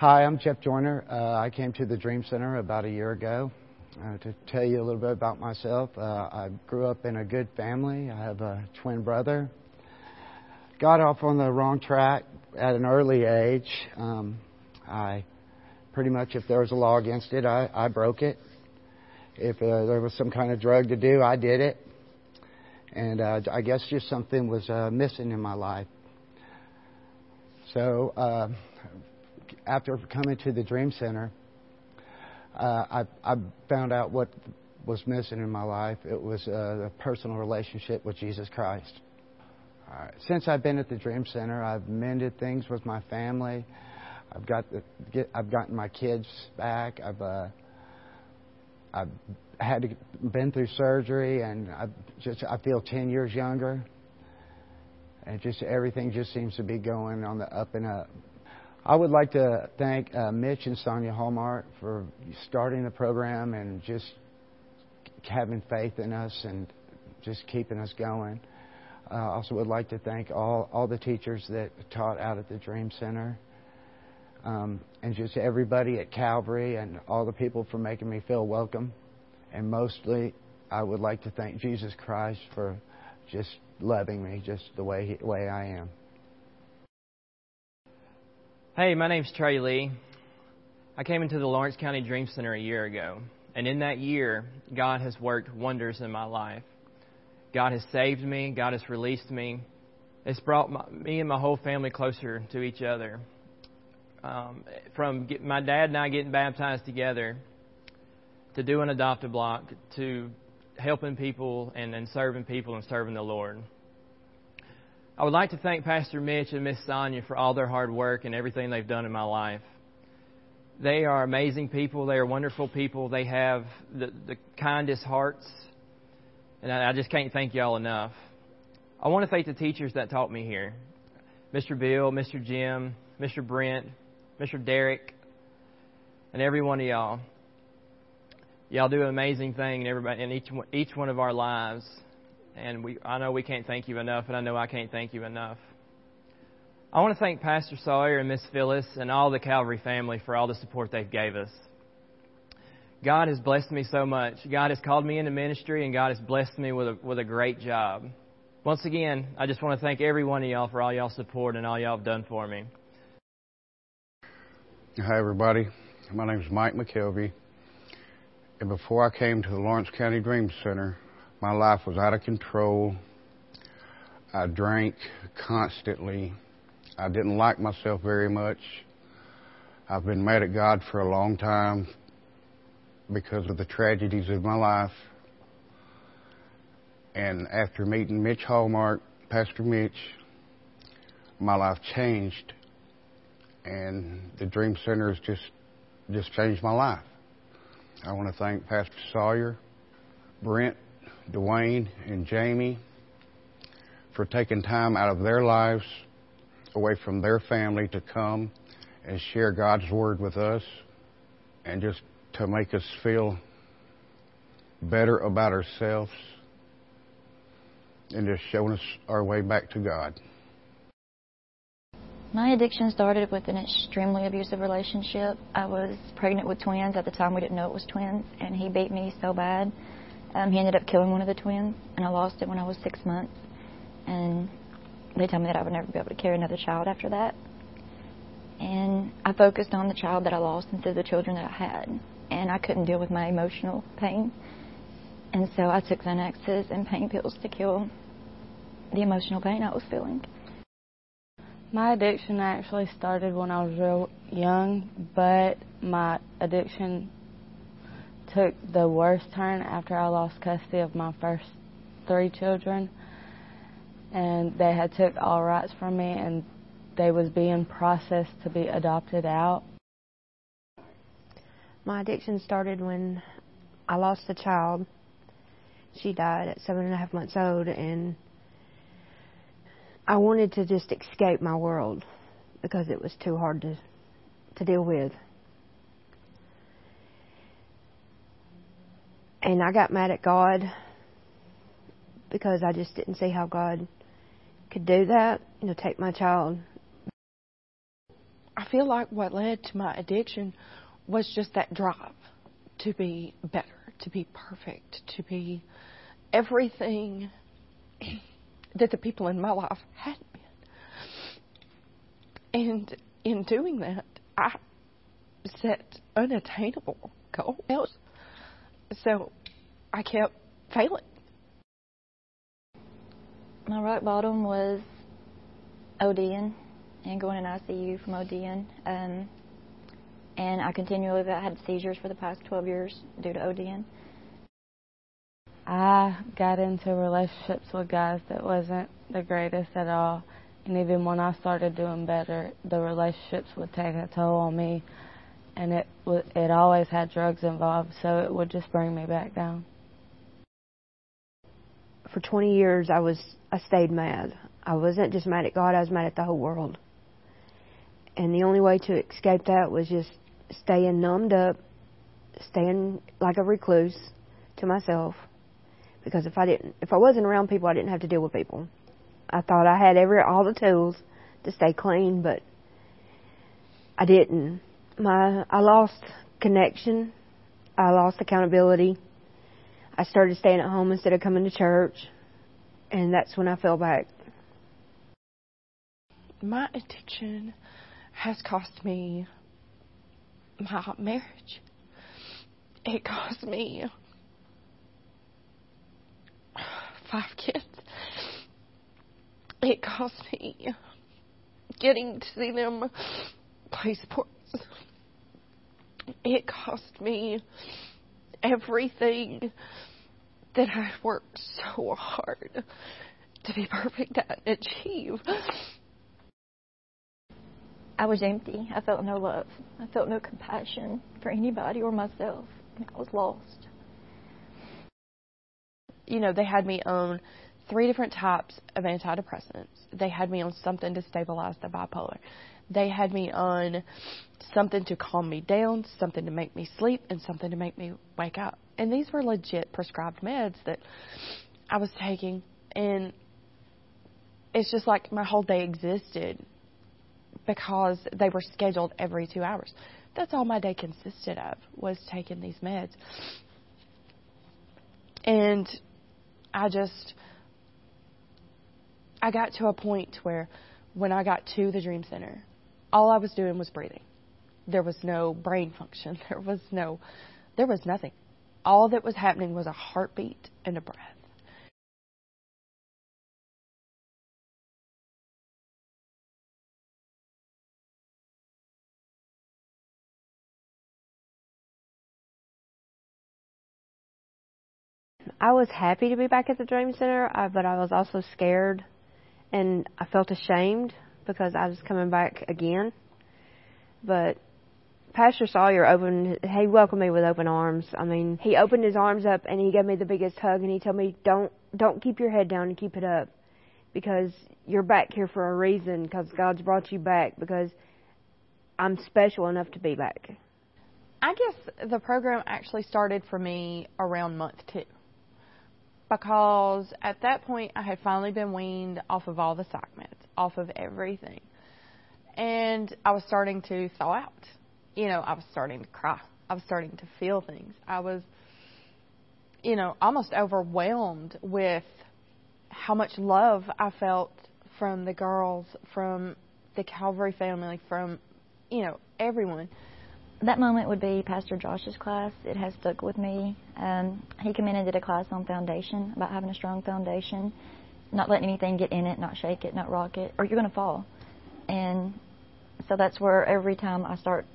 Hi, I'm Jeff Joyner. Uh, I came to the Dream Center about a year ago. Uh, to tell you a little bit about myself, uh, I grew up in a good family. I have a twin brother. Got off on the wrong track at an early age. Um, I pretty much, if there was a law against it, I, I broke it. If uh, there was some kind of drug to do, I did it. And uh, I guess just something was uh, missing in my life. So uh, after coming to the Dream Center, uh, I, I found out what was missing in my life. It was uh, a personal relationship with Jesus Christ. Uh, since I've been at the Dream Center, I've mended things with my family. I've got the, get, I've gotten my kids back. I've uh, I've had to, been through surgery, and I just I feel ten years younger. And just everything just seems to be going on the up and up. I would like to thank uh, Mitch and Sonia Hallmark for starting the program and just having faith in us and just keeping us going. I uh, also would like to thank all, all the teachers that taught out at the Dream Center um, and just everybody at Calvary and all the people for making me feel welcome. And mostly, I would like to thank Jesus Christ for just loving me just the way, he, way I am. Hey, my name's Trey Lee. I came into the Lawrence County Dream Center a year ago, and in that year, God has worked wonders in my life. God has saved me, God has released me. It's brought my, me and my whole family closer to each other. Um, from get, my dad and I getting baptized together, to doing adopt a block, to helping people and, and serving people and serving the Lord. I would like to thank Pastor Mitch and Miss Sonia for all their hard work and everything they've done in my life. They are amazing people. They are wonderful people. They have the, the kindest hearts. And I, I just can't thank y'all enough. I want to thank the teachers that taught me here Mr. Bill, Mr. Jim, Mr. Brent, Mr. Derek, and every one of y'all. Y'all do an amazing thing in everybody in each each one of our lives and we, I know we can't thank you enough, and I know I can't thank you enough. I want to thank Pastor Sawyer and Miss Phyllis and all the Calvary family for all the support they've gave us. God has blessed me so much. God has called me into ministry, and God has blessed me with a, with a great job. Once again, I just want to thank every one of y'all for all y'all support and all y'all have done for me. Hi, everybody. My name is Mike McKelvey. And before I came to the Lawrence County Dream Center, my life was out of control. I drank constantly. I didn't like myself very much. I've been mad at God for a long time because of the tragedies of my life. And after meeting Mitch Hallmark, Pastor Mitch, my life changed. And the Dream Center has just, just changed my life. I want to thank Pastor Sawyer, Brent, Dwayne and Jamie for taking time out of their lives away from their family to come and share God's Word with us and just to make us feel better about ourselves and just showing us our way back to God. My addiction started with an extremely abusive relationship. I was pregnant with twins. At the time, we didn't know it was twins, and he beat me so bad um, he ended up killing one of the twins, and I lost it when I was six months. And they told me that I would never be able to carry another child after that. And I focused on the child that I lost instead of the children that I had. And I couldn't deal with my emotional pain. And so I took Xanaxes and pain pills to kill the emotional pain I was feeling. My addiction actually started when I was real young, but my addiction took the worst turn after I lost custody of my first three children, and they had took all rights from me, and they was being processed to be adopted out. My addiction started when I lost a child. She died at seven and a half months old, and I wanted to just escape my world because it was too hard to to deal with. And I got mad at God because I just didn't see how God could do that, you know, take my child. I feel like what led to my addiction was just that drive to be better, to be perfect, to be everything that the people in my life had been. And in doing that, I set unattainable goals. So I kept failing. My rock bottom was ODing and going in ICU from ODing. Um, and I continually had seizures for the past 12 years due to ODing. I got into relationships with guys that wasn't the greatest at all. And even when I started doing better, the relationships would take a toll on me, and it it always had drugs involved, so it would just bring me back down. For 20 years, I was I stayed mad. I wasn't just mad at God; I was mad at the whole world. And the only way to escape that was just staying numbed up, staying like a recluse to myself. Because if I didn't, if I wasn't around people, I didn't have to deal with people. I thought I had every all the tools to stay clean, but I didn't. My I lost connection. I lost accountability. I started staying at home instead of coming to church, and that's when I fell back. My addiction has cost me my marriage. It cost me five kids. It cost me getting to see them play sports. It cost me everything that I worked so hard to be perfect at and achieve. I was empty. I felt no love. I felt no compassion for anybody or myself. I was lost. You know, they had me on three different types of antidepressants. They had me on something to stabilize the bipolar. They had me on something to calm me down, something to make me sleep, and something to make me wake up. And these were legit prescribed meds that I was taking. And it's just like my whole day existed because they were scheduled every two hours. That's all my day consisted of was taking these meds. And I just I got to a point where when I got to the dream center, all I was doing was breathing. There was no brain function. There was no there was nothing. All that was happening was a heartbeat and a breath. I was happy to be back at the Dream Center, uh, but I was also scared and I felt ashamed because I was coming back again. But Pastor Sawyer opened, he welcomed me with open arms. I mean, he opened his arms up and he gave me the biggest hug and he told me, don't, don't keep your head down and keep it up because you're back here for a reason because God's brought you back because I'm special enough to be back. I guess the program actually started for me around month two because at that point I had finally been weaned off of all the psych meds, off of everything. And I was starting to thaw out. You know, I was starting to cry. I was starting to feel things. I was, you know, almost overwhelmed with how much love I felt from the girls, from the Calvary family, from, you know, everyone that moment would be Pastor Josh's class. It has stuck with me. Um, he came in and did a class on foundation, about having a strong foundation, not letting anything get in it, not shake it, not rock it, or you're going to fall. And so that's where every time I start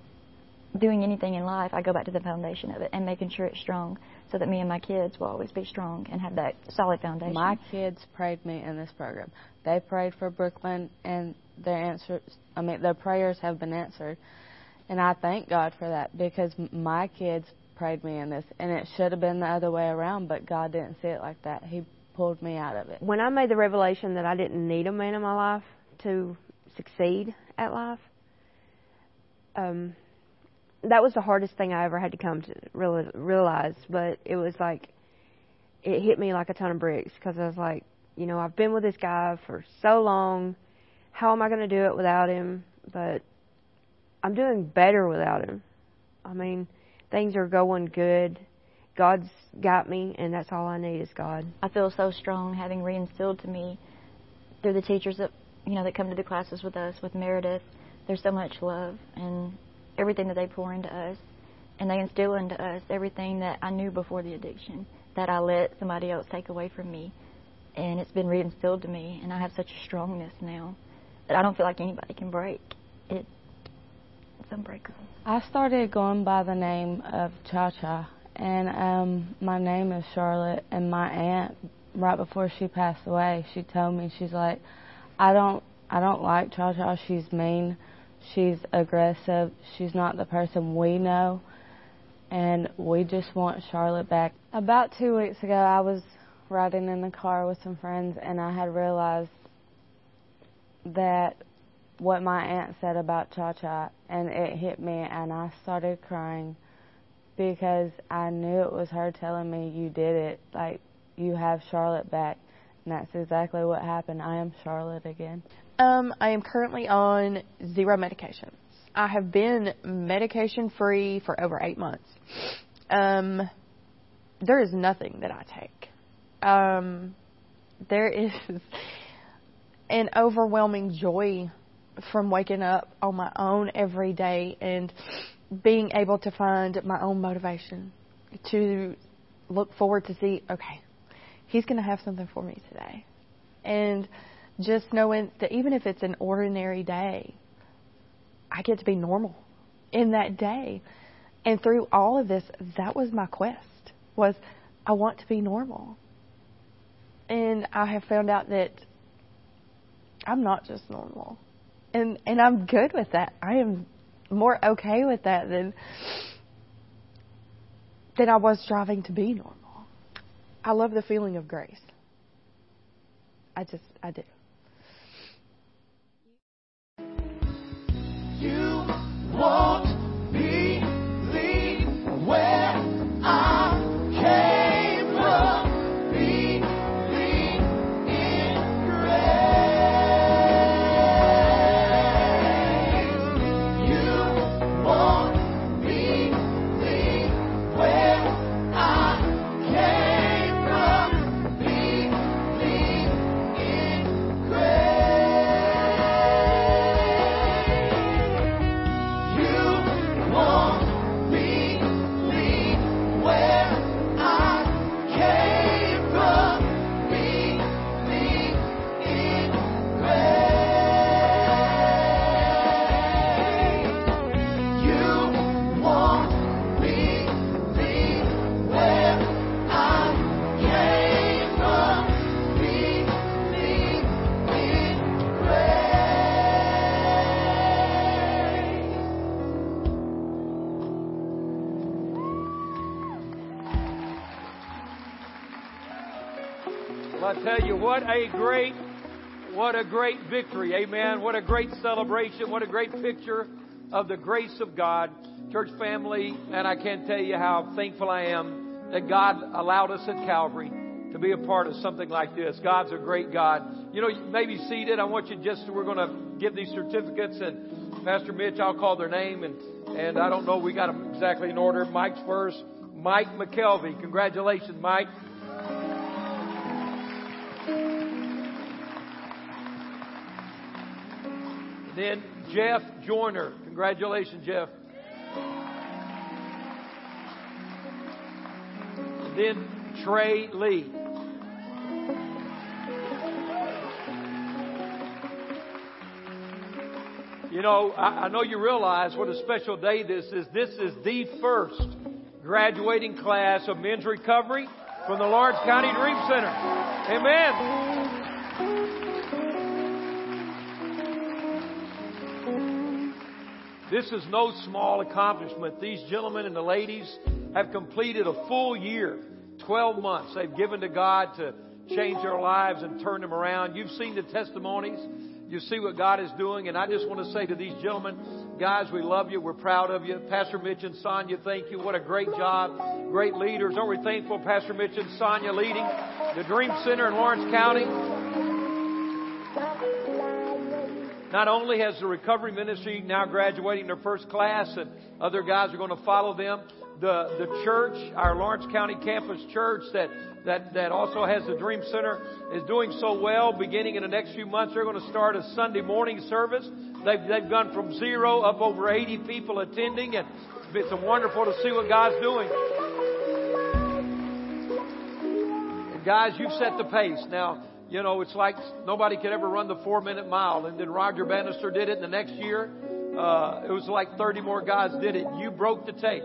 doing anything in life, I go back to the foundation of it and making sure it's strong so that me and my kids will always be strong and have that solid foundation. My kids prayed me in this program. They prayed for Brooklyn and their answers, I mean, their prayers have been answered. And I thank God for that because my kids prayed me in this, and it should have been the other way around, but God didn't see it like that. He pulled me out of it. When I made the revelation that I didn't need a man in my life to succeed at life, um, that was the hardest thing I ever had to come to realize. But it was like it hit me like a ton of bricks because I was like, you know, I've been with this guy for so long. How am I going to do it without him? But I'm doing better without him. I mean, things are going good. God's got me, and that's all I need is God. I feel so strong having reinstilled to me through the teachers that you know that come to the classes with us with Meredith. There's so much love and everything that they pour into us, and they instill into us everything that I knew before the addiction that I let somebody else take away from me, and it's been reinstilled to me, and I have such a strongness now that I don't feel like anybody can break. It, it's unbreakable. I started going by the name of Cha Cha, and um, my name is Charlotte. And my aunt, right before she passed away, she told me she's like, I don't, I don't like Cha Cha. She's mean, she's aggressive. She's not the person we know, and we just want Charlotte back. About two weeks ago, I was riding in the car with some friends, and I had realized that what my aunt said about Cha Cha, and it hit me, and I started crying because I knew it was her telling me, You did it. Like, you have Charlotte back. And that's exactly what happened. I am Charlotte again. Um, I am currently on zero medications. I have been medication free for over eight months. Um, there is nothing that I take. Um, there is an overwhelming joy from waking up on my own every day and being able to find my own motivation to look forward to see, okay, he's going to have something for me today. And just knowing that even if it's an ordinary day, I get to be normal in that day. And through all of this, that was my quest was I want to be normal. And I have found out that I'm not just normal. And and I'm good with that. I am more okay with that than than I was striving to be normal. I love the feeling of grace. I just I do. You a great, what a great victory. Amen. What a great celebration. What a great picture of the grace of God. Church family, and I can't tell you how thankful I am that God allowed us at Calvary to be a part of something like this. God's a great God. You know, you may be seated. I want you just, we're going to give these certificates and Pastor Mitch, I'll call their name and, and I don't know, we got them exactly in order. Mike's first. Mike McKelvey. Congratulations, Mike. Then Jeff Joyner. Congratulations, Jeff. And then Trey Lee. You know, I, I know you realize what a special day this is. This is the first graduating class of men's recovery from the Lawrence County Dream Center. Amen. This is no small accomplishment. These gentlemen and the ladies have completed a full year, 12 months. They've given to God to change their lives and turn them around. You've seen the testimonies. You see what God is doing. And I just want to say to these gentlemen, guys, we love you. We're proud of you. Pastor Mitch and Sonia, thank you. What a great job. Great leaders. Aren't we thankful, Pastor Mitch and Sonia leading the Dream Center in Lawrence County? Not only has the recovery ministry now graduating their first class, and other guys are going to follow them, the, the church, our Lawrence County campus church that, that, that also has the Dream Center is doing so well. Beginning in the next few months, they're going to start a Sunday morning service. They've, they've gone from zero up over 80 people attending and it's wonderful to see what God's doing. And guys, you've set the pace. Now, you know, it's like nobody could ever run the four minute mile. And then Roger Bannister did it the next year. Uh, it was like 30 more guys did it. You broke the tape.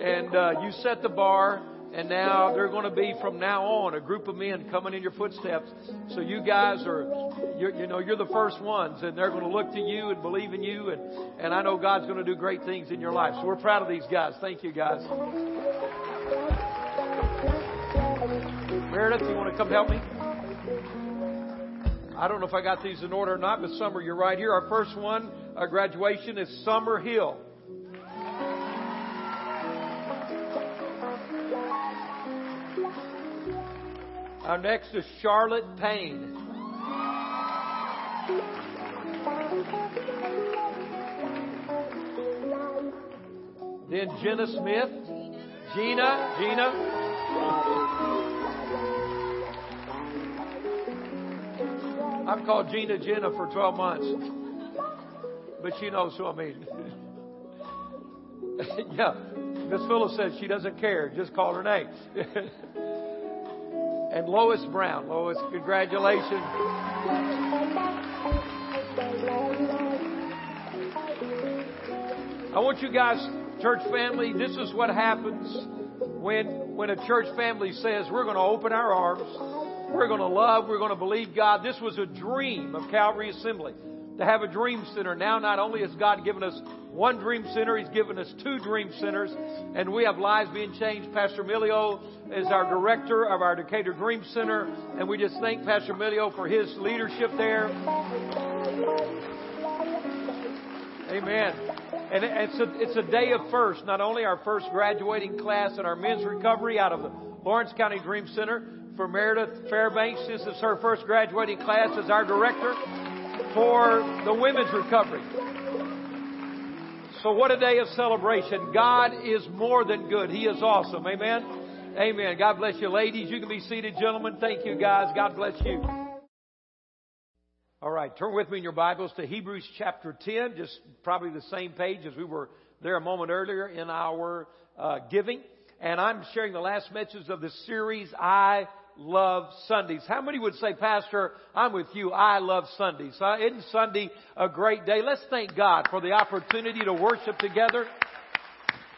And uh, you set the bar. And now they're going to be from now on a group of men coming in your footsteps. So you guys are, you know, you're the first ones, and they're going to look to you and believe in you, and and I know God's going to do great things in your life. So we're proud of these guys. Thank you, guys. Meredith, you want to come help me? I don't know if I got these in order or not, but Summer, you're right here. Our first one, our graduation is Summer Hill. Our next is Charlotte Payne. Then Jenna Smith. Gina. Gina. I've called Gina Jenna for 12 months. But she knows who I mean. yeah. Miss Phyllis says she doesn't care. Just call her name. and Lois Brown. Lois, congratulations. I want you guys, church family, this is what happens when, when a church family says, we're going to open our arms, we're going to love, we're going to believe God. This was a dream of Calvary Assembly to have a dream center. Now, not only has God given us one dream center, He's given us two dream centers, and we have lives being changed. Pastor Emilio is our director of our Decatur Dream Center, and we just thank Pastor Emilio for his leadership there. Amen. And it's a, it's a day of first. Not only our first graduating class in our men's recovery out of the Lawrence County Dream Center for Meredith Fairbanks. This is her first graduating class as our director for the women's recovery. So what a day of celebration. God is more than good. He is awesome. Amen. Amen. God bless you, ladies. You can be seated, gentlemen. Thank you, guys. God bless you. All right, turn with me in your Bibles to Hebrews chapter 10, just probably the same page as we were there a moment earlier in our uh, giving. And I'm sharing the last message of the series, I Love Sundays. How many would say, Pastor, I'm with you, I love Sundays? Uh, isn't Sunday a great day? Let's thank God for the opportunity to worship together.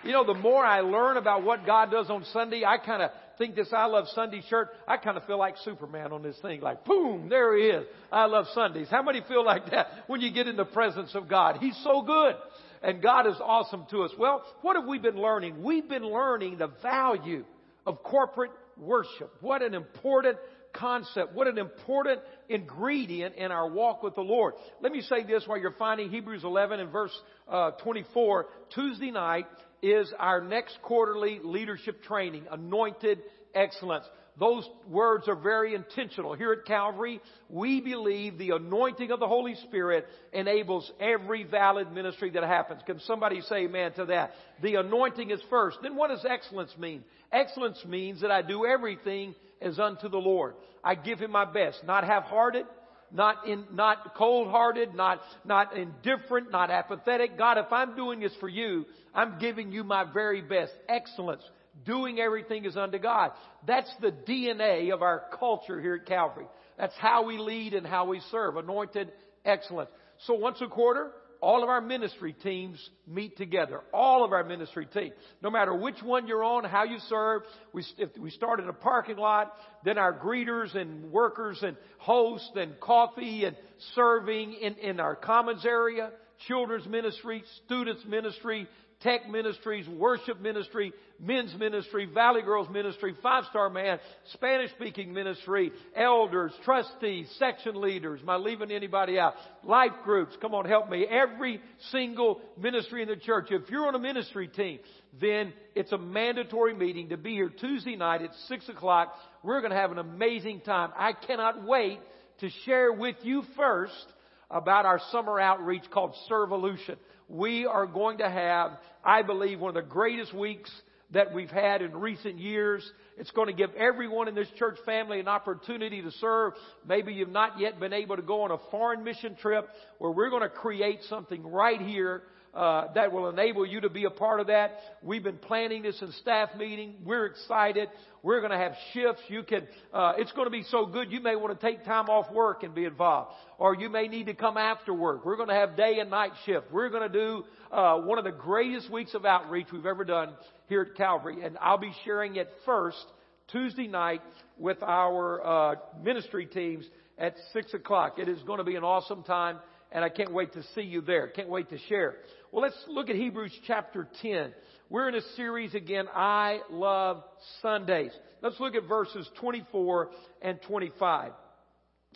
You know, the more I learn about what God does on Sunday, I kind of think this I Love Sunday shirt, I kind of feel like Superman on this thing. Like, boom, there he is. I love Sundays. How many feel like that when you get in the presence of God? He's so good. And God is awesome to us. Well, what have we been learning? We've been learning the value of corporate worship. What an important concept. What an important ingredient in our walk with the Lord. Let me say this while you're finding Hebrews 11 and verse uh, 24. Tuesday night is our next quarterly leadership training, Anointed Excellence. Those words are very intentional. Here at Calvary, we believe the anointing of the Holy Spirit enables every valid ministry that happens. Can somebody say amen to that? The anointing is first. Then what does excellence mean? Excellence means that I do everything as unto the Lord. I give Him my best, not half-hearted, not in, not cold-hearted, not, not indifferent, not apathetic. God, if I'm doing this for you, I'm giving you my very best. Excellence. Doing everything is unto God. That's the DNA of our culture here at Calvary. That's how we lead and how we serve. Anointed excellence. So once a quarter, all of our ministry teams meet together. All of our ministry teams. No matter which one you're on, how you serve. We, if we start in a parking lot, then our greeters and workers and hosts and coffee and serving in, in our commons area, children's ministry, students ministry, tech ministries, worship ministry, men's ministry, Valley Girls ministry, Five Star Man, Spanish speaking ministry, elders, trustees, section leaders. Am I leaving anybody out? Life groups. Come on, help me. Every single ministry in the church. If you're on a ministry team, then it's a mandatory meeting to be here Tuesday night at 6 o'clock. We're going to have an amazing time. I cannot wait to share with you first about our summer outreach called Servolution. We are going to have, I believe, one of the greatest weeks that we've had in recent years. It's going to give everyone in this church family an opportunity to serve. Maybe you've not yet been able to go on a foreign mission trip where we're going to create something right here uh, that will enable you to be a part of that. We've been planning this in staff meeting. We're excited. We're going to have shifts. You can. Uh, it's going to be so good. You may want to take time off work and be involved, or you may need to come after work. We're going to have day and night shift. We're going to do uh, one of the greatest weeks of outreach we've ever done here at Calvary, and I'll be sharing it first Tuesday night with our uh, ministry teams at six o'clock. It is going to be an awesome time and I can't wait to see you there. Can't wait to share. Well, let's look at Hebrews chapter 10. We're in a series again, I Love Sundays. Let's look at verses 24 and 25.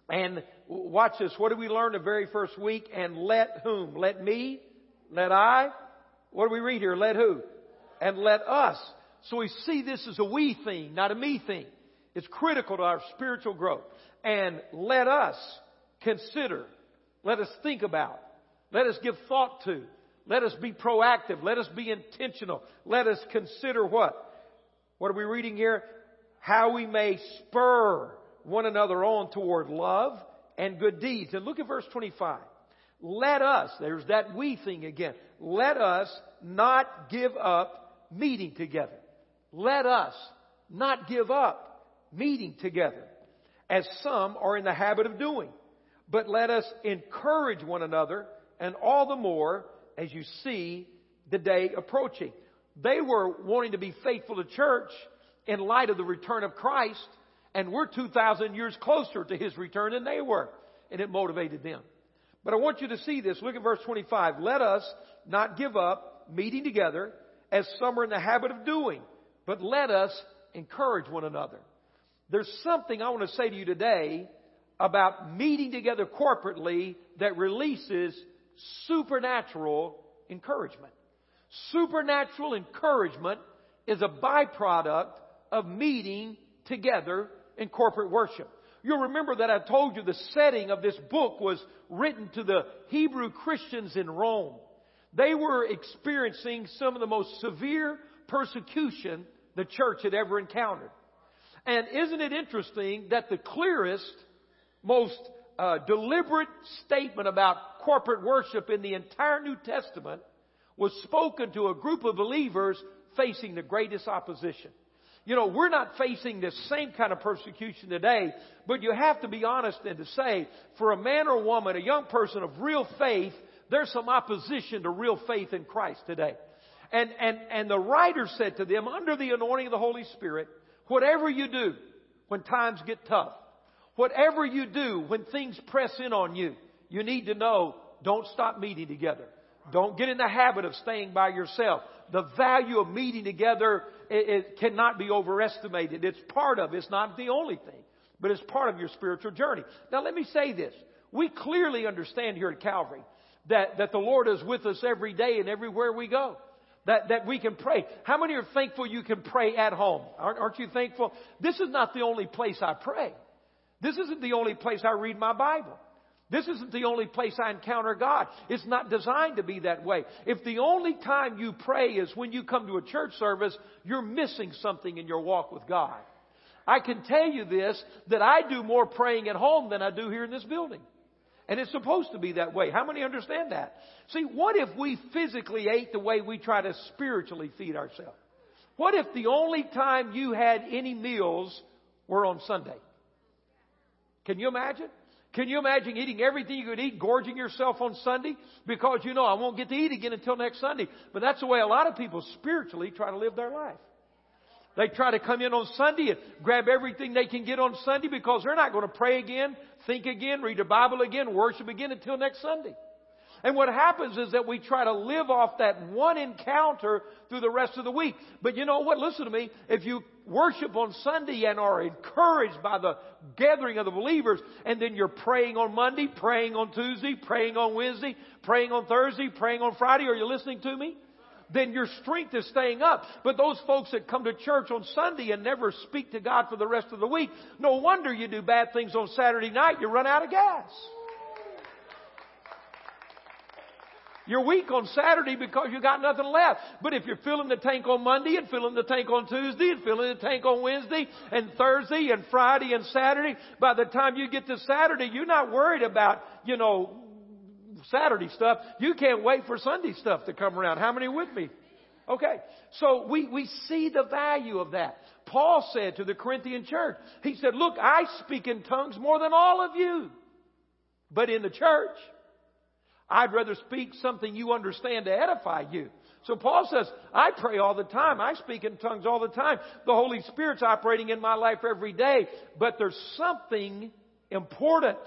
And watch this. What did we learn the very first week? And let whom? Let me? Let I? What do we read here? Let who? And let us. So we see this as a we thing, not a me thing. It's critical to our spiritual growth. And let us consider let us think about. Let us give thought to. Let us be proactive. Let us be intentional. Let us consider what? What are we reading here? How we may spur one another on toward love and good deeds. And look at verse 25. Let us, there's that we thing again. Let us not give up meeting together. Let us not give up meeting together as some are in the habit of doing but let us encourage one another, and all the more as you see the day approaching. They were wanting to be faithful to church in light of the return of Christ, and we're 2,000 years closer to his return than they were, and it motivated them. But I want you to see this. Look at verse 25. Let us not give up meeting together as some are in the habit of doing, but let us encourage one another. There's something I want to say to you today about meeting together corporately that releases supernatural encouragement. Supernatural encouragement is a byproduct of meeting together in corporate worship. You'll remember that I told you the setting of this book was written to the Hebrew Christians in Rome. They were experiencing some of the most severe persecution the church had ever encountered. And isn't it interesting that the clearest most uh, deliberate statement about corporate worship in the entire New Testament was spoken to a group of believers facing the greatest opposition. You know, we're not facing the same kind of persecution today, but you have to be honest and to say, for a man or woman, a young person of real faith, there's some opposition to real faith in Christ today. And, and, and the writer said to them, under the anointing of the Holy Spirit, whatever you do when times get tough, Whatever you do when things press in on you, you need to know don't stop meeting together. Don't get in the habit of staying by yourself. The value of meeting together it, it cannot be overestimated. It's part of, it's not the only thing, but it's part of your spiritual journey. Now let me say this. We clearly understand here at Calvary that, that the Lord is with us every day and everywhere we go. That, that we can pray. How many are thankful you can pray at home? Aren't, aren't you thankful? This is not the only place I pray. This isn't the only place I read my Bible. This isn't the only place I encounter God. It's not designed to be that way. If the only time you pray is when you come to a church service, you're missing something in your walk with God. I can tell you this, that I do more praying at home than I do here in this building. And it's supposed to be that way. How many understand that? See, what if we physically ate the way we try to spiritually feed ourselves? What if the only time you had any meals were on Sunday? Can you imagine? Can you imagine eating everything you could eat, gorging yourself on Sunday? Because you know, I won't get to eat again until next Sunday. But that's the way a lot of people spiritually try to live their life. They try to come in on Sunday and grab everything they can get on Sunday because they're not going to pray again, think again, read the Bible again, worship again until next Sunday. And what happens is that we try to live off that one encounter through the rest of the week. But you know what? Listen to me. If you worship on Sunday and are encouraged by the gathering of the believers, and then you're praying on Monday, praying on Tuesday, praying on Wednesday, praying on Thursday, praying on Friday, are you listening to me? Then your strength is staying up. But those folks that come to church on Sunday and never speak to God for the rest of the week, no wonder you do bad things on Saturday night. You run out of gas. You're weak on Saturday because you got nothing left. But if you're filling the tank on Monday and filling the tank on Tuesday and filling the tank on Wednesday and Thursday and Friday and Saturday, by the time you get to Saturday, you're not worried about, you know, Saturday stuff. You can't wait for Sunday stuff to come around. How many with me? Okay. So we, we see the value of that. Paul said to the Corinthian church, he said, look, I speak in tongues more than all of you. But in the church, I'd rather speak something you understand to edify you. So Paul says, I pray all the time. I speak in tongues all the time. The Holy Spirit's operating in my life every day. But there's something important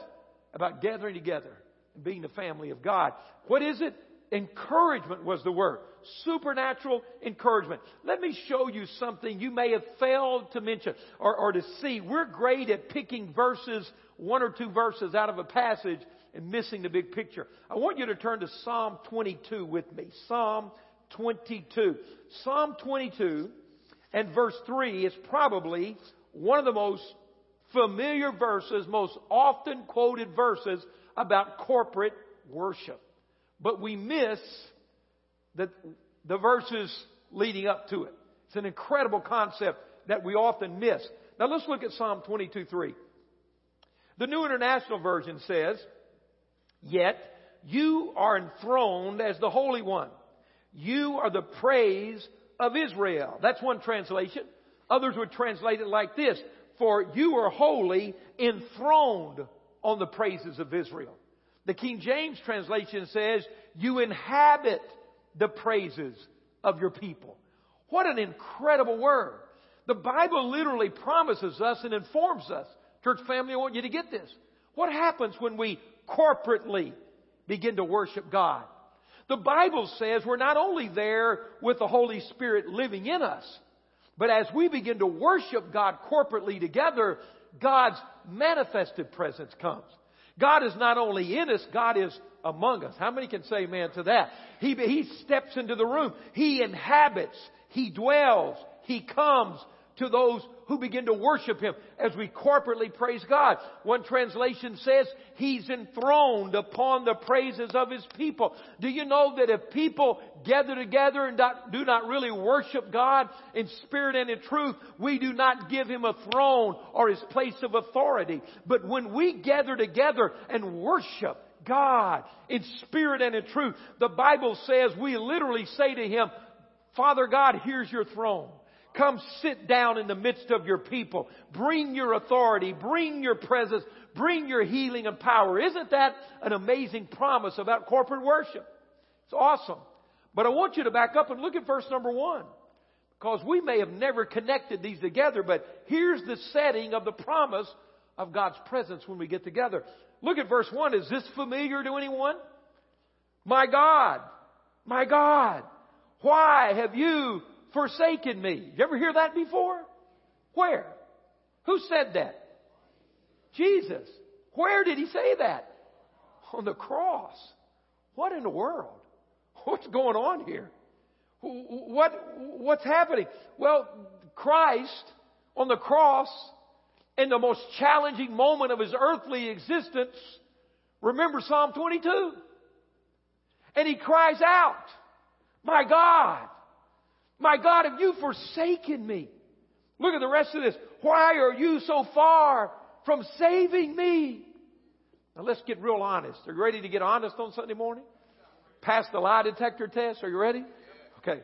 about gathering together and being the family of God. What is it? Encouragement was the word. Supernatural encouragement. Let me show you something you may have failed to mention or, or to see. We're great at picking verses, one or two verses out of a passage and missing the big picture. I want you to turn to Psalm 22 with me. Psalm 22. Psalm 22 and verse 3 is probably one of the most familiar verses, most often quoted verses about corporate worship. But we miss the, the verses leading up to it. It's an incredible concept that we often miss. Now let's look at Psalm 22 3. The New International Version says, Yet you are enthroned as the Holy One. You are the praise of Israel. That's one translation. Others would translate it like this For you are holy, enthroned on the praises of Israel. The King James translation says, You inhabit the praises of your people. What an incredible word. The Bible literally promises us and informs us. Church family, I want you to get this. What happens when we corporately begin to worship God? The Bible says we're not only there with the Holy Spirit living in us, but as we begin to worship God corporately together, God's manifested presence comes. God is not only in us, God is among us. How many can say amen to that? He, he steps into the room. He inhabits. He dwells. He comes to those who begin to worship Him as we corporately praise God. One translation says, He's enthroned upon the praises of His people. Do you know that if people gather together and do not really worship God in spirit and in truth, we do not give Him a throne or His place of authority. But when we gather together and worship, God in spirit and in truth. The Bible says we literally say to Him, Father God, here's your throne. Come sit down in the midst of your people. Bring your authority. Bring your presence. Bring your healing and power. Isn't that an amazing promise about corporate worship? It's awesome. But I want you to back up and look at verse number one. Because we may have never connected these together, but here's the setting of the promise of God's presence when we get together. Look at verse 1. Is this familiar to anyone? My God, my God, why have you forsaken me? You ever hear that before? Where? Who said that? Jesus. Where did he say that? On the cross. What in the world? What's going on here? What, what's happening? Well, Christ on the cross in the most challenging moment of his earthly existence, remember Psalm 22? And he cries out, My God, my God, have you forsaken me? Look at the rest of this. Why are you so far from saving me? Now let's get real honest. Are you ready to get honest on Sunday morning? Pass the lie detector test. Are you ready? Okay.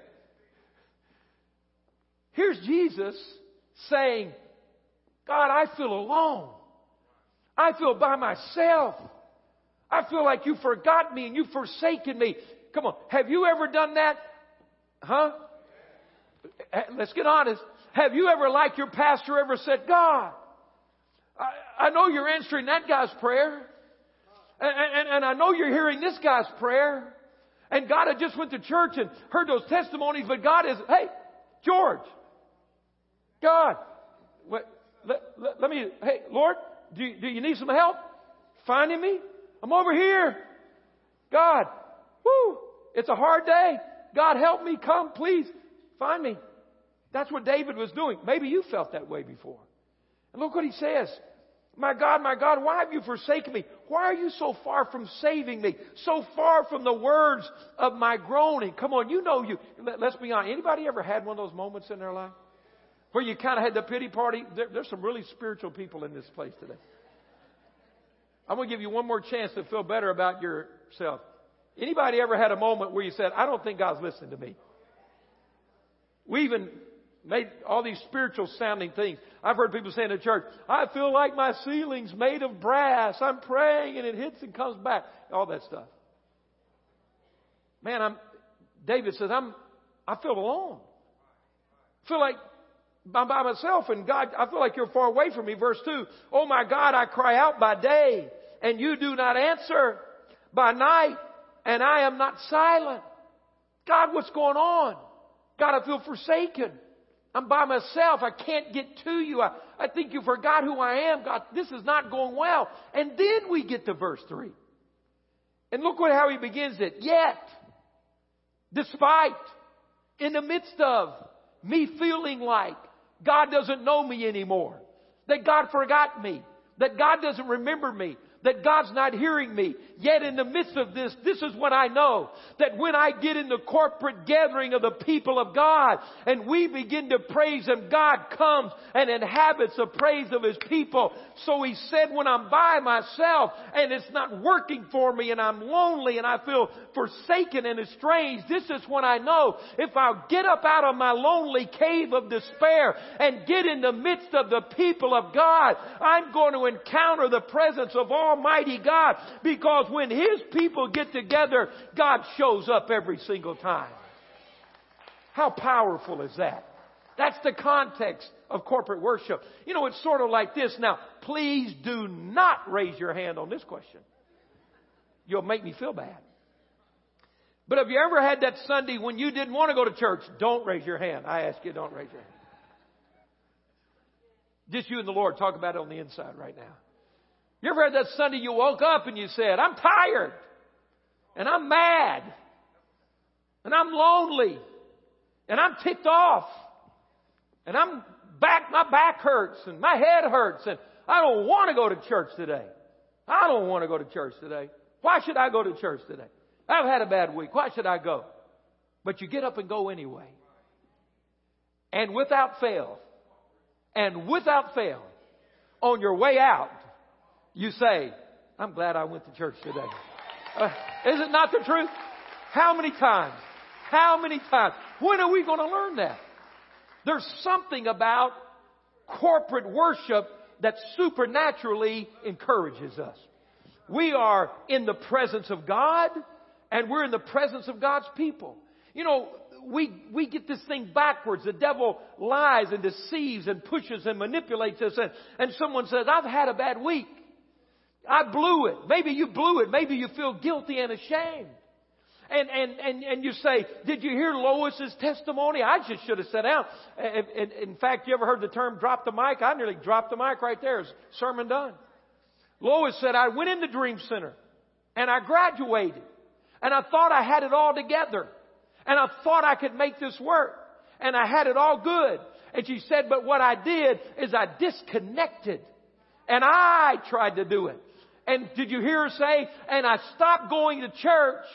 Here's Jesus saying, God, I feel alone. I feel by myself. I feel like you forgot me and you've forsaken me. Come on. Have you ever done that? Huh? Let's get honest. Have you ever, like your pastor, ever said, God, I, I know you're answering that guy's prayer. And, and, and I know you're hearing this guy's prayer. And God, I just went to church and heard those testimonies, but God is, hey, George, God, what, let, let, let, me, hey, Lord, do, you, do you need some help finding me? I'm over here. God, whoo, it's a hard day. God, help me. Come, please, find me. That's what David was doing. Maybe you felt that way before. And look what he says. My God, my God, why have you forsaken me? Why are you so far from saving me? So far from the words of my groaning. Come on, you know you. Let, us be honest. Anybody ever had one of those moments in their life? Where you kind of had the pity party? There, there's some really spiritual people in this place today. I'm going to give you one more chance to feel better about yourself. Anybody ever had a moment where you said, I don't think God's listening to me? We even made all these spiritual sounding things. I've heard people say in the church, I feel like my ceiling's made of brass. I'm praying and it hits and comes back. All that stuff. Man, I'm, David says, I'm, I feel alone. I feel like I'm by myself and God, I feel like you're far away from me. Verse 2, Oh my God, I cry out by day and you do not answer by night and I am not silent. God, what's going on? God, I feel forsaken. I'm by myself. I can't get to you. I, I think you forgot who I am. God, this is not going well. And then we get to verse 3. And look what how he begins it. Yet, despite, in the midst of me feeling like God doesn't know me anymore, that God forgot me, that God doesn't remember me, that God's not hearing me. Yet in the midst of this, this is what I know. That when I get in the corporate gathering of the people of God and we begin to praise Him, God comes and inhabits the praise of His people. So He said when I'm by myself and it's not working for me and I'm lonely and I feel forsaken and estranged, this is when I know if I'll get up out of my lonely cave of despair and get in the midst of the people of God, I'm going to encounter the presence of Almighty God because when His people get together, God shows up every single time. How powerful is that? That's the context of corporate worship. You know, it's sort of like this. Now, please do not raise your hand on this question. You'll make me feel bad. But have you ever had that Sunday when you didn't want to go to church? Don't raise your hand. I ask you, don't raise your hand. Just you and the Lord talk about it on the inside right now. You ever had that Sunday you woke up and you said, I'm tired and I'm mad and I'm lonely and I'm ticked off and I'm back, my back hurts and my head hurts and I don't want to go to church today. I don't want to go to church today. Why should I go to church today? I've had a bad week. Why should I go? But you get up and go anyway. And without fail, and without fail, on your way out, you say, I'm glad I went to church today. Uh, is it not the truth? How many times? How many times? When are we going to learn that? There's something about corporate worship that supernaturally encourages us. We are in the presence of God and we're in the presence of God's people. You know, we, we get this thing backwards. The devil lies and deceives and pushes and manipulates us and, and someone says, I've had a bad week. I blew it. Maybe you blew it. Maybe you feel guilty and ashamed. And, and, and, and you say, did you hear Lois's testimony? I just should have sat down. In, in fact, you ever heard the term drop the mic? I nearly dropped the mic right there. Sermon done. Lois said, I went in the Dream Center and I graduated and I thought I had it all together and I thought I could make this work and I had it all good. And she said, but what I did is I disconnected and I tried to do it. And did you hear her say, and I stopped going to church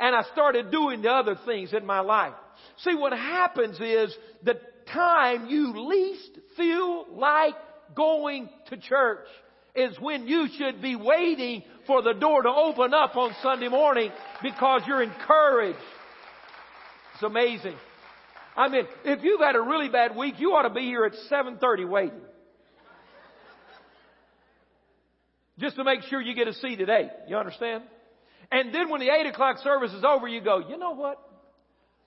and I started doing the other things in my life. See, what happens is the time you least feel like going to church is when you should be waiting for the door to open up on Sunday morning because you're encouraged. It's amazing. I mean, if you've had a really bad week, you ought to be here at 7:30 waiting. Just to make sure you get a seat at 8. You understand? And then when the 8 o'clock service is over, you go, you know what?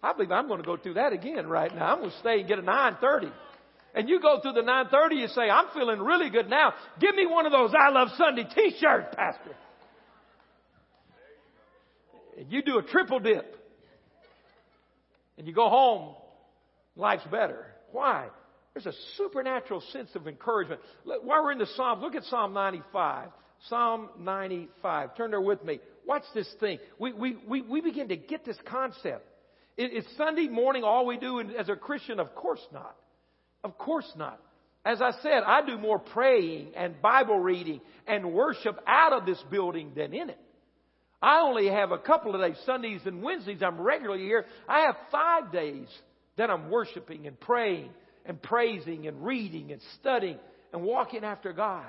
I believe I'm going to go through that again right now. I'm going to stay and get a 930. And you go through the 930, you say, I'm feeling really good now. Give me one of those I Love Sunday t-shirts, Pastor. And you do a triple dip. And you go home, life's better. Why? There's a supernatural sense of encouragement. While we're in the Psalms, look at Psalm 95. Psalm 95. Turn there with me. Watch this thing. We, we, we, we begin to get this concept. It, it's Sunday morning all we do as a Christian? Of course not. Of course not. as I said, I do more praying and Bible reading and worship out of this building than in it. I only have a couple of days, Sundays and Wednesdays, I'm regularly here. I have five days that I'm worshiping and praying and praising and reading and studying and walking after God.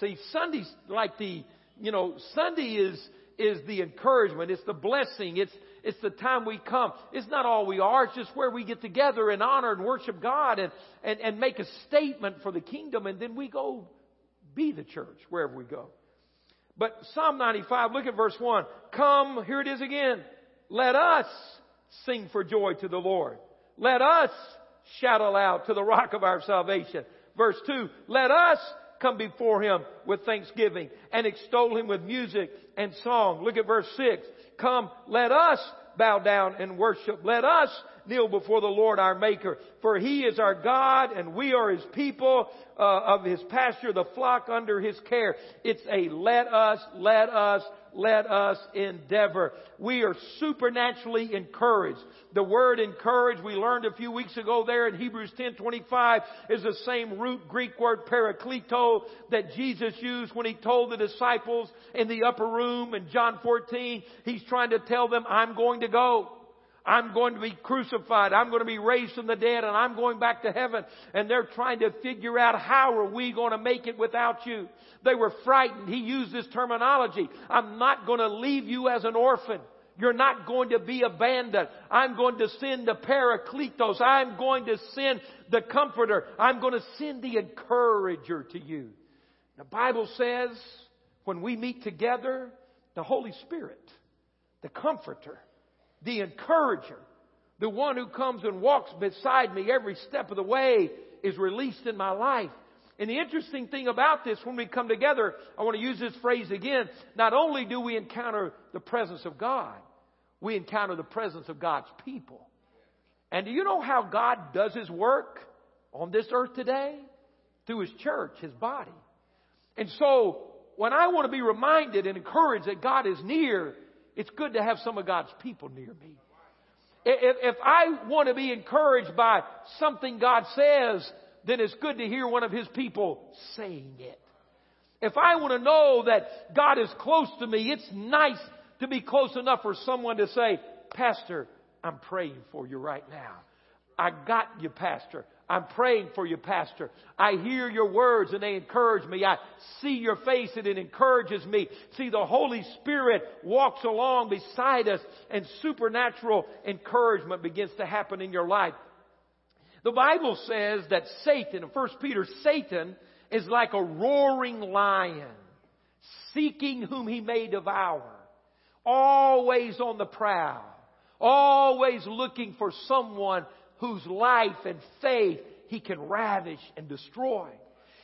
See, Sunday's like the, you know, Sunday is, is the encouragement. It's the blessing. It's, it's the time we come. It's not all we are. It's just where we get together and honor and worship God and, and, and make a statement for the kingdom. And then we go be the church wherever we go. But Psalm 95, look at verse 1. Come, here it is again. Let us sing for joy to the Lord. Let us shout aloud to the rock of our salvation. Verse 2. Let us come before him with thanksgiving and extol him with music and song. Look at verse 6. Come, let us bow down and worship. Let us kneel before the Lord our Maker. For He is our God and we are His people uh, of His pasture, the flock under His care. It's a let us, let us, let us endeavor. We are supernaturally encouraged. The word encourage we learned a few weeks ago there in Hebrews 10:25 is the same root Greek word parakleto that Jesus used when he told the disciples in the upper room in John 14. He's trying to tell them, I'm going to go. I'm going to be crucified. I'm going to be raised from the dead and I'm going back to heaven. And they're trying to figure out how are we going to make it without you. They were frightened. He used this terminology. I'm not going to leave you as an orphan. You're not going to be abandoned. I'm going to send the Parakletos. I'm going to send the Comforter. I'm going to send the Encourager to you. The Bible says when we meet together, the Holy Spirit, the Comforter, the encourager, the one who comes and walks beside me every step of the way is released in my life. And the interesting thing about this, when we come together, I want to use this phrase again. Not only do we encounter the presence of God, we encounter the presence of God's people. And do you know how God does His work on this earth today? Through His church, His body. And so, when I want to be reminded and encouraged that God is near, it's good to have some of God's people near me. If, if I want to be encouraged by something God says, then it's good to hear one of His people saying it. If I want to know that God is close to me, it's nice to be close enough for someone to say, Pastor, I'm praying for you right now. I got you, Pastor. I'm praying for you, Pastor. I hear your words and they encourage me. I see your face and it encourages me. See, the Holy Spirit walks along beside us and supernatural encouragement begins to happen in your life. The Bible says that Satan, in 1 Peter, Satan is like a roaring lion seeking whom he may devour. Always on the prowl. Always looking for someone whose life and faith he can ravish and destroy.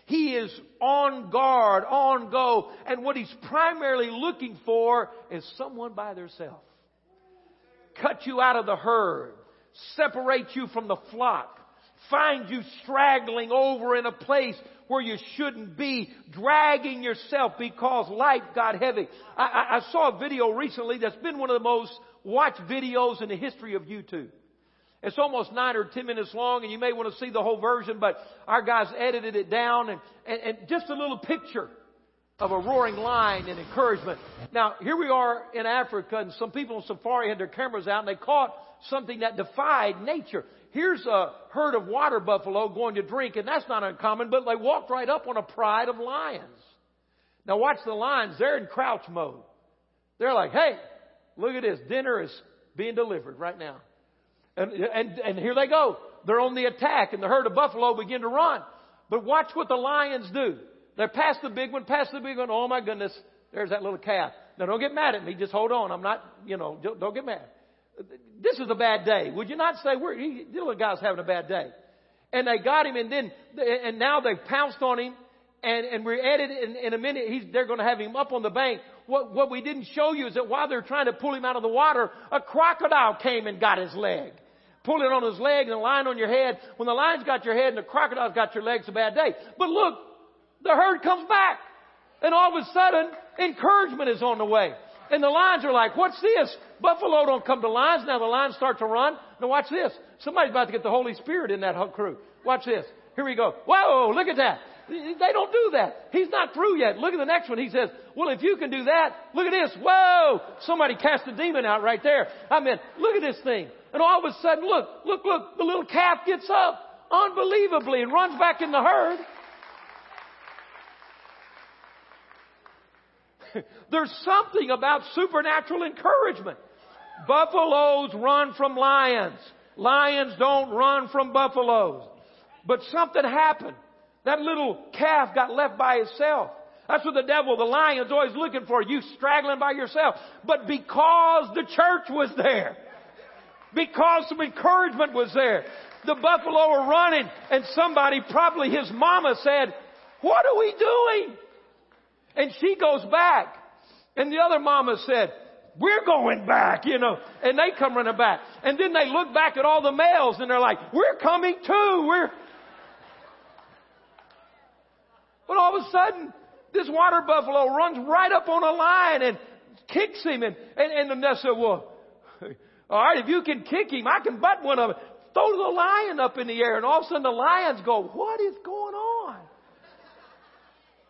He is on guard, on go, and what he's primarily looking for is someone by themselves. Cut you out of the herd, separate you from the flock, find you straggling over in a place where you shouldn't be, dragging yourself because life got heavy. I, I, I saw a video recently that's been one of the most watched videos in the history of YouTube. It's almost nine or ten minutes long, and you may want to see the whole version, but our guys edited it down, and, and, and just a little picture of a roaring lion and encouragement. Now, here we are in Africa, and some people on safari had their cameras out, and they caught something that defied nature. Here's a herd of water buffalo going to drink, and that's not uncommon, but they walked right up on a pride of lions. Now, watch the lions, they're in crouch mode. They're like, hey, look at this, dinner is being delivered right now. And, and, and here they go. They're on the attack, and the herd of buffalo begin to run. But watch what the lions do. They're past the big one, past the big one. Oh my goodness, there's that little calf. Now don't get mad at me. Just hold on. I'm not, you know, don't get mad. This is a bad day. Would you not say we're, he, the little guy's having a bad day? And they got him, and then, and now they've pounced on him, and, and we're at it in, in a minute. He's, they're going to have him up on the bank. What, what we didn't show you is that while they're trying to pull him out of the water, a crocodile came and got his leg pulling on his leg and lion on your head. When the lion's got your head and the crocodile's got your legs, a bad day. But look, the herd comes back. And all of a sudden, encouragement is on the way. And the lions are like, what's this? Buffalo don't come to lions. Now the lions start to run. Now watch this. Somebody's about to get the Holy Spirit in that crew. Watch this. Here we go. Whoa, look at that. They don't do that. He's not through yet. Look at the next one. He says, well, if you can do that, look at this. Whoa! Somebody cast a demon out right there. I mean, look at this thing. And all of a sudden, look, look, look, the little calf gets up unbelievably and runs back in the herd. There's something about supernatural encouragement. Buffaloes run from lions. Lions don't run from buffaloes. But something happened. That little calf got left by itself. That's what the devil, the lion's always looking for. You straggling by yourself. But because the church was there, because some encouragement was there, the buffalo were running and somebody, probably his mama said, what are we doing? And she goes back. And the other mama said, we're going back, you know. And they come running back. And then they look back at all the males and they're like, we're coming too. We're, but all of a sudden, this water buffalo runs right up on a lion and kicks him. And, and, and the nest said, well, all right, if you can kick him, I can butt one of them. Throw the lion up in the air. And all of a sudden the lions go, what is going on?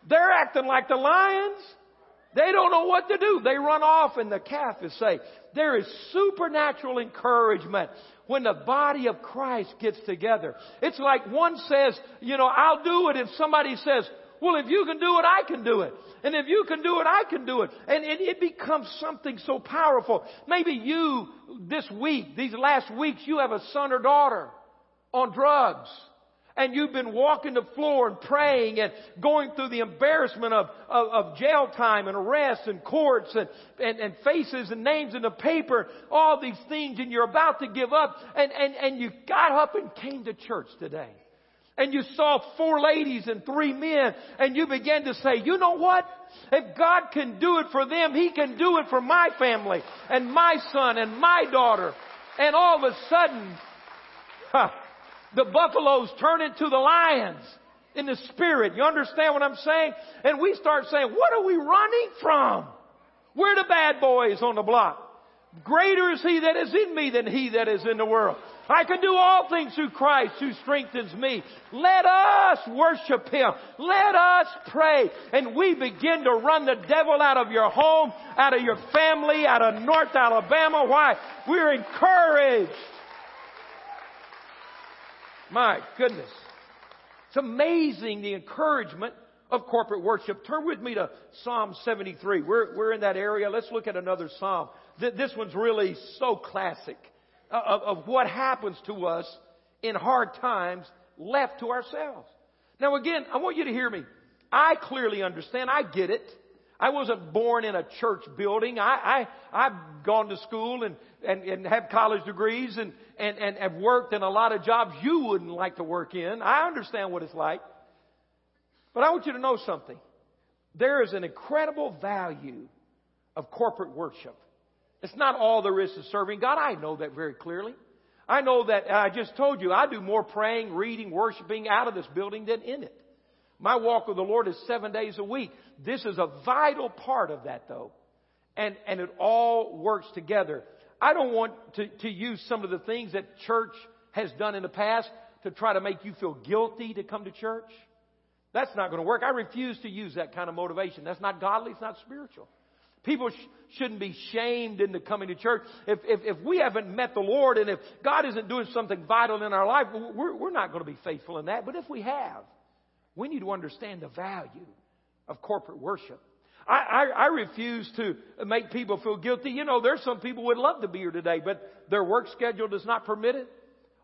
They're acting like the lions. They don't know what to do. They run off and the calf is safe. There is supernatural encouragement when the body of Christ gets together. It's like one says, you know, I'll do it and somebody says, well, if you can do it, I can do it. And if you can do it, I can do it. And it, it becomes something so powerful. Maybe you, this week, these last weeks, you have a son or daughter on drugs and you've been walking the floor and praying and going through the embarrassment of, of, of jail time and arrests and courts and, and, and, faces and names in the paper, all these things, and you're about to give up, and, and, and you got up and came to church today. And you saw four ladies and three men, and you began to say, you know what? If God can do it for them, He can do it for my family and my son and my daughter. And all of a sudden, the buffaloes turn into the lions in the spirit. You understand what I'm saying? And we start saying, what are we running from? We're the bad boys on the block. Greater is he that is in me than he that is in the world. I can do all things through Christ who strengthens me. Let us worship Him. Let us pray. And we begin to run the devil out of your home, out of your family, out of North Alabama. Why? We're encouraged. My goodness. It's amazing the encouragement of corporate worship. Turn with me to Psalm 73. We're, we're in that area. Let's look at another Psalm. This one's really so classic Uh, of, of what happens to us in hard times left to ourselves. Now again, I want you to hear me. I clearly understand. I get it. I wasn't born in a church building. I, I, I've gone to school and, and, and have college degrees and, and, and have worked in a lot of jobs you wouldn't like to work in. I understand what it's like. But I want you to know something. There is an incredible value of corporate worship. It's not all there is to serving God. I know that very clearly. I know that I just told you I do more praying, reading, worshiping out of this building than in it. My walk with the Lord is seven days a week. This is a vital part of that though. And, and it all works together. I don't want to, to use some of the things that church has done in the past to try to make you feel guilty to come to church. That's not going to work. I refuse to use that kind of motivation. That's not godly. It's not spiritual. People sh- shouldn't be shamed into coming to church. If, if, if we haven't met the Lord and if God isn't doing something vital in our life, we're, we're not going to be faithful in that. But if we have, we need to understand the value of corporate worship. I, I, I refuse to make people feel guilty. You know, there's some people would love to be here today, but their work schedule does not permit it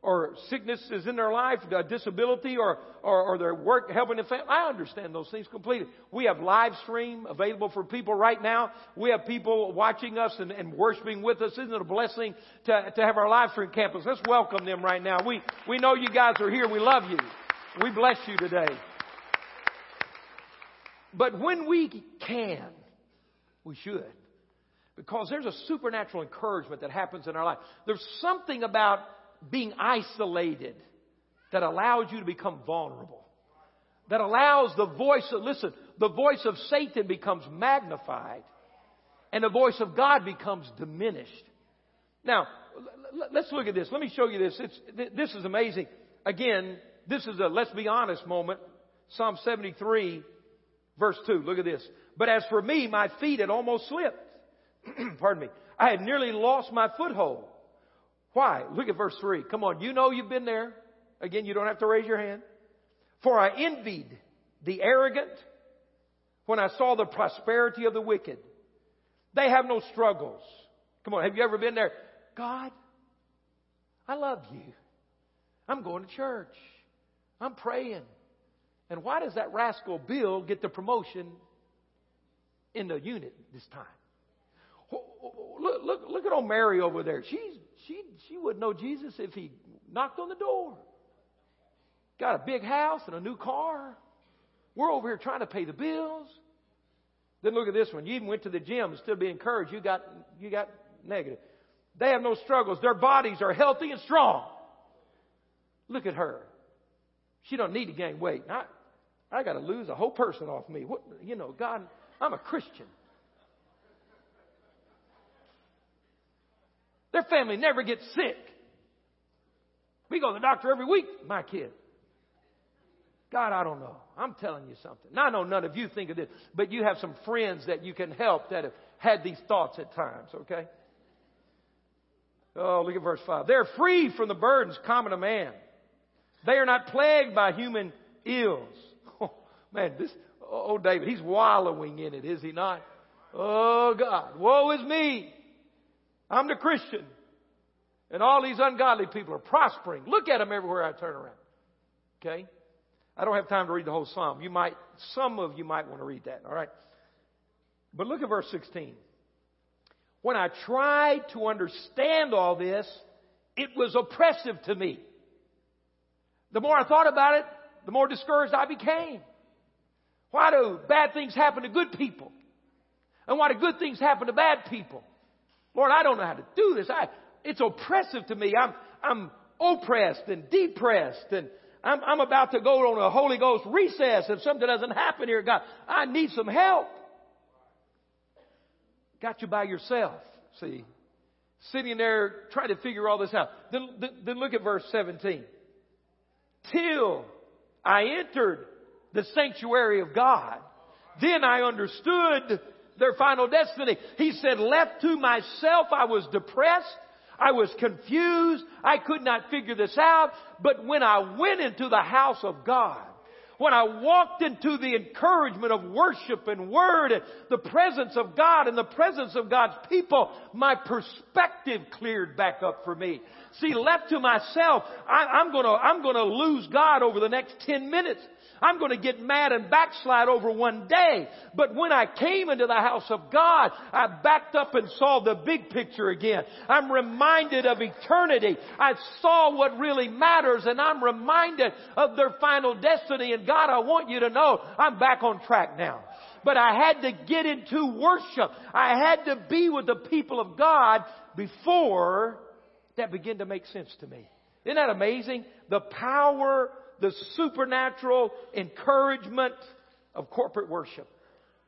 or sickness is in their life, a disability, or, or, or their work helping the family. I understand those things completely. We have live stream available for people right now. We have people watching us and, and worshiping with us. Isn't it a blessing to, to have our live stream campus? Let's welcome them right now. We, we know you guys are here. We love you. We bless you today. But when we can, we should. Because there's a supernatural encouragement that happens in our life. There's something about being isolated that allows you to become vulnerable. That allows the voice of, listen, the voice of Satan becomes magnified and the voice of God becomes diminished. Now, let's look at this. Let me show you this. It's, this is amazing. Again, This is a let's be honest moment. Psalm 73, verse 2. Look at this. But as for me, my feet had almost slipped. Pardon me. I had nearly lost my foothold. Why? Look at verse 3. Come on, you know you've been there. Again, you don't have to raise your hand. For I envied the arrogant when I saw the prosperity of the wicked. They have no struggles. Come on, have you ever been there? God, I love you. I'm going to church. I'm praying. And why does that rascal Bill get the promotion in the unit this time? Look, look, look at old Mary over there. She's, she, she wouldn't know Jesus if he knocked on the door. Got a big house and a new car. We're over here trying to pay the bills. Then look at this one. You even went to the gym and still be encouraged. You got, you got negative. They have no struggles. Their bodies are healthy and strong. Look at her. She don't need to gain weight. I, I got to lose a whole person off me. What, you know, God, I'm a Christian. Their family never gets sick. We go to the doctor every week, my kid. God, I don't know. I'm telling you something. Now, I know none of you think of this, but you have some friends that you can help that have had these thoughts at times, okay? Oh, look at verse 5. They're free from the burdens common to man. They are not plagued by human ills. Oh, man, this, oh, David, he's wallowing in it, is he not? Oh, God, woe is me. I'm the Christian. And all these ungodly people are prospering. Look at them everywhere I turn around. Okay? I don't have time to read the whole psalm. You might, some of you might want to read that, all right? But look at verse 16. When I tried to understand all this, it was oppressive to me. The more I thought about it, the more discouraged I became. Why do bad things happen to good people? And why do good things happen to bad people? Lord, I don't know how to do this. I, it's oppressive to me. I'm, I'm oppressed and depressed and I'm, I'm about to go on a Holy Ghost recess if something doesn't happen here, God. I need some help. Got you by yourself, see. Sitting there trying to figure all this out. Then, then, then look at verse 17. Till I entered the sanctuary of God, then I understood their final destiny. He said, left to myself, I was depressed. I was confused. I could not figure this out. But when I went into the house of God, when I walked into the encouragement of worship and word and the presence of God and the presence of God's people, my perspective cleared back up for me. See, left to myself, I, am gonna, I'm gonna lose God over the next 10 minutes. I'm going to get mad and backslide over one day. But when I came into the house of God, I backed up and saw the big picture again. I'm reminded of eternity. I saw what really matters and I'm reminded of their final destiny. And God, I want you to know I'm back on track now but I had to get into worship. I had to be with the people of God before that began to make sense to me. Isn't that amazing? The power the supernatural encouragement of corporate worship.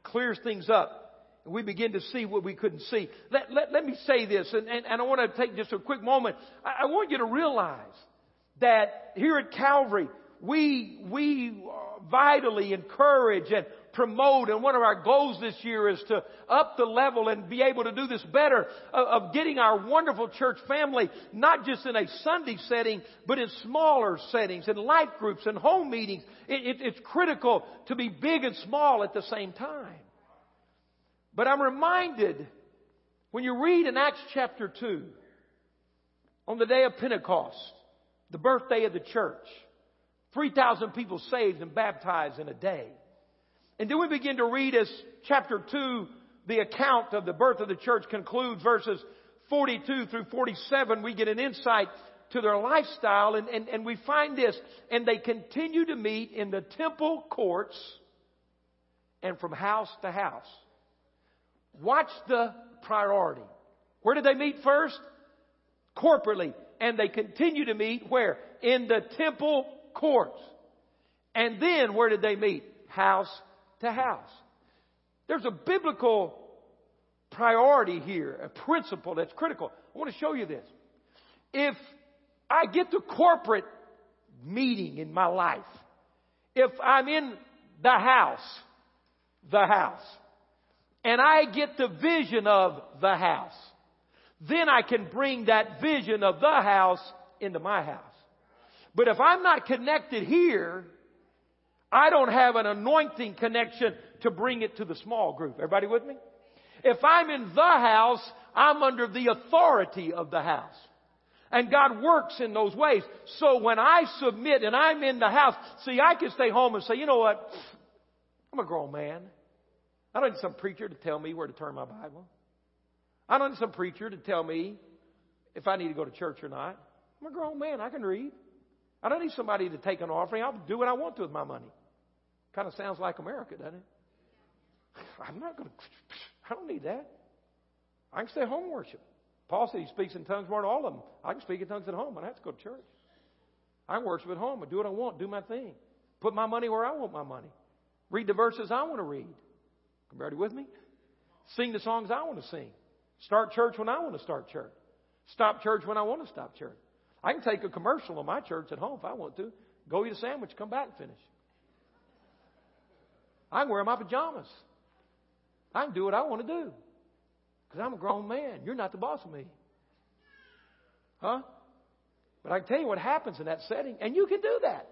Clears things up. And we begin to see what we couldn't see. Let, let, let me say this, and, and, and, I want to take just a quick moment. I, I want you to realize that here at Calvary, we, we uh, vitally encourage and promote, and one of our goals this year is to up the level and be able to do this better of, of getting our wonderful church family, not just in a Sunday setting, but in smaller settings, in life groups and home meetings. It, it, it's critical to be big and small at the same time. But I'm reminded when you read in Acts chapter 2, on the day of Pentecost, the birthday of the church, 3,000 people saved and baptized in a day. And then we begin to read as chapter 2, the account of the birth of the church concludes, verses 42 through 47. We get an insight to their lifestyle, and, and, and we find this. And they continue to meet in the temple courts and from house to house. Watch the priority. Where did they meet first? Corporately. And they continue to meet where? In the temple courts. And then where did they meet? House to house. There's a biblical priority here, a principle that's critical. I want to show you this. If I get to corporate meeting in my life. If I'm in the house, the house, and I get the vision of the house, then I can bring that vision of the house into my house. But if I'm not connected here, I don't have an anointing connection to bring it to the small group. Everybody with me? If I'm in the house, I'm under the authority of the house. And God works in those ways. So when I submit and I'm in the house, see, I can stay home and say, you know what? I'm a grown man. I don't need some preacher to tell me where to turn my Bible. I don't need some preacher to tell me if I need to go to church or not. I'm a grown man. I can read. I don't need somebody to take an offering. I'll do what I want to with my money. Kind of sounds like America, doesn't it? I'm not going to, I don't need that. I can stay home and worship. Paul said he speaks in tongues more than all of them. I can speak in tongues at home. I don't have to go to church. I can worship at home. I do what I want, do my thing. Put my money where I want my money. Read the verses I want to read. Everybody with me? Sing the songs I want to sing. Start church when I want to start church. Stop church when I want to stop church. I can take a commercial on my church at home if I want to. Go eat a sandwich, come back and finish. I can wear my pajamas. I can do what I want to do. Because I'm a grown man. You're not the boss of me. Huh? But I can tell you what happens in that setting, and you can do that.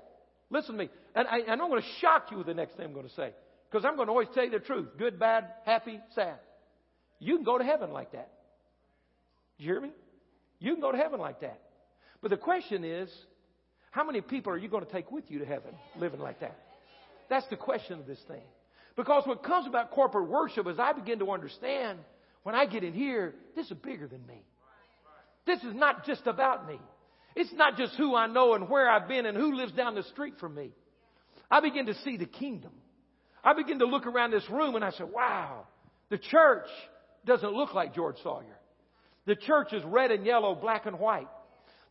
Listen to me. And, I, and I'm going to shock you with the next thing I'm going to say. Because I'm going to always tell you the truth good, bad, happy, sad. You can go to heaven like that. Did you hear me? You can go to heaven like that. But the question is, how many people are you going to take with you to heaven living like that? That's the question of this thing. Because what comes about corporate worship is I begin to understand when I get in here, this is bigger than me. This is not just about me. It's not just who I know and where I've been and who lives down the street from me. I begin to see the kingdom. I begin to look around this room and I say, wow, the church doesn't look like George Sawyer. The church is red and yellow, black and white.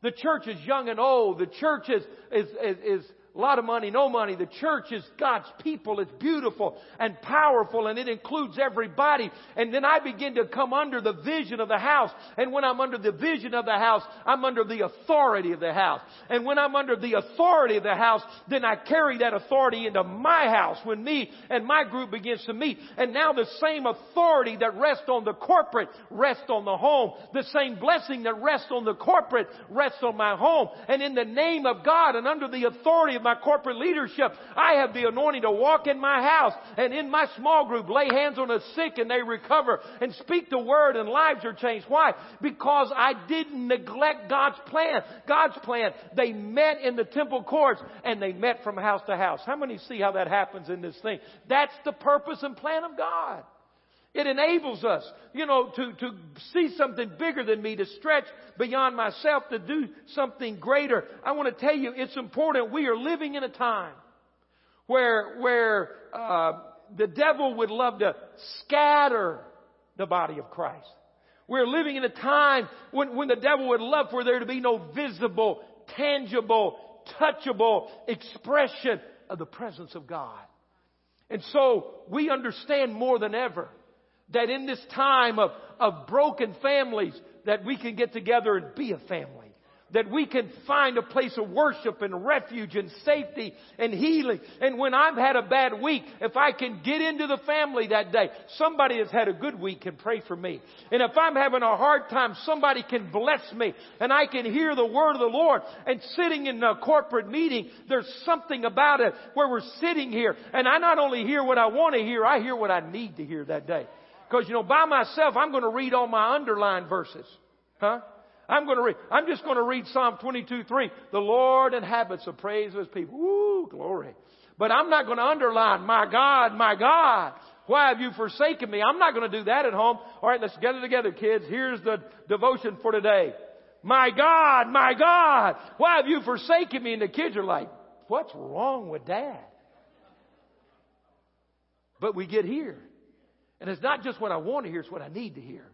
The church is young and old. The church is, is, is, is a lot of money, no money. The church is God's people. It's beautiful and powerful and it includes everybody. And then I begin to come under the vision of the house. And when I'm under the vision of the house, I'm under the authority of the house. And when I'm under the authority of the house, then I carry that authority into my house when me and my group begins to meet. And now the same authority that rests on the corporate rests on the home. The same blessing that rests on the corporate rests on my home. And in the name of God and under the authority of my corporate leadership, I have the anointing to walk in my house and in my small group, lay hands on the sick and they recover and speak the word and lives are changed. Why? Because I didn't neglect God's plan. God's plan. They met in the temple courts and they met from house to house. How many see how that happens in this thing? That's the purpose and plan of God. It enables us, you know, to, to see something bigger than me, to stretch beyond myself, to do something greater. I want to tell you, it's important. We are living in a time where, where, uh, the devil would love to scatter the body of Christ. We're living in a time when, when the devil would love for there to be no visible, tangible, touchable expression of the presence of God. And so we understand more than ever that in this time of, of broken families, that we can get together and be a family. That we can find a place of worship and refuge and safety and healing. And when I've had a bad week, if I can get into the family that day, somebody has had a good week can pray for me. And if I'm having a hard time, somebody can bless me and I can hear the word of the Lord. And sitting in a corporate meeting, there's something about it where we're sitting here and I not only hear what I want to hear, I hear what I need to hear that day. Because, you know, by myself, I'm going to read all my underlined verses. Huh? I'm going to read, I'm just going to read Psalm 22, 3. The Lord inhabits the praise of His people. Woo, glory. But I'm not going to underline, my God, my God. Why have you forsaken me? I'm not going to do that at home. All right, let's it together, kids. Here's the devotion for today. My God, my God, why have you forsaken me? And the kids are like, what's wrong with dad? But we get here. And it's not just what I want to hear, it's what I need to hear.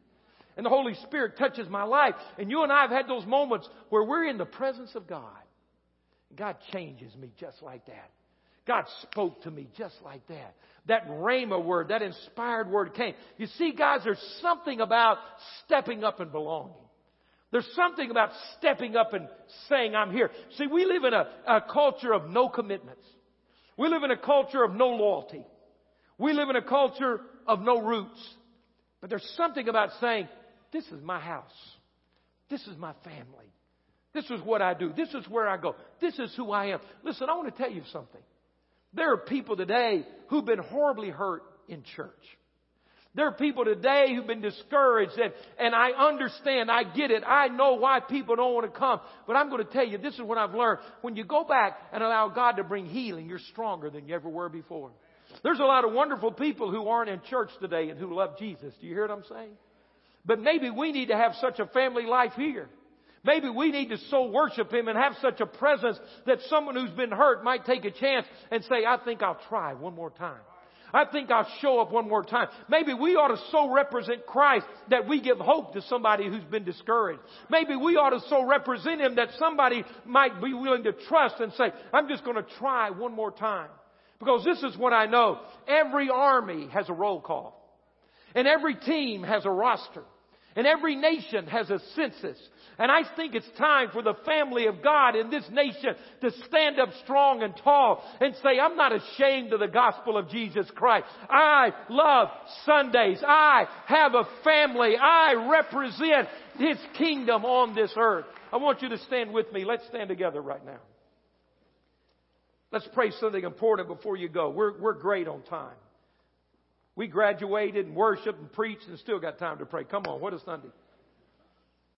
And the Holy Spirit touches my life. And you and I have had those moments where we're in the presence of God. God changes me just like that. God spoke to me just like that. That Rhema word, that inspired word came. You see, guys, there's something about stepping up and belonging. There's something about stepping up and saying, I'm here. See, we live in a, a culture of no commitments. We live in a culture of no loyalty. We live in a culture of no roots. But there's something about saying, this is my house. This is my family. This is what I do. This is where I go. This is who I am. Listen, I want to tell you something. There are people today who've been horribly hurt in church. There are people today who've been discouraged and, and I understand, I get it, I know why people don't want to come. But I'm going to tell you, this is what I've learned. When you go back and allow God to bring healing, you're stronger than you ever were before. There's a lot of wonderful people who aren't in church today and who love Jesus. Do you hear what I'm saying? But maybe we need to have such a family life here. Maybe we need to so worship Him and have such a presence that someone who's been hurt might take a chance and say, I think I'll try one more time. I think I'll show up one more time. Maybe we ought to so represent Christ that we give hope to somebody who's been discouraged. Maybe we ought to so represent Him that somebody might be willing to trust and say, I'm just going to try one more time. Because this is what I know. Every army has a roll call. And every team has a roster. And every nation has a census. And I think it's time for the family of God in this nation to stand up strong and tall and say, I'm not ashamed of the gospel of Jesus Christ. I love Sundays. I have a family. I represent His kingdom on this earth. I want you to stand with me. Let's stand together right now. Let's pray something important before you go. We're, we're great on time. We graduated and worshiped and preached and still got time to pray. Come on, what is Sunday?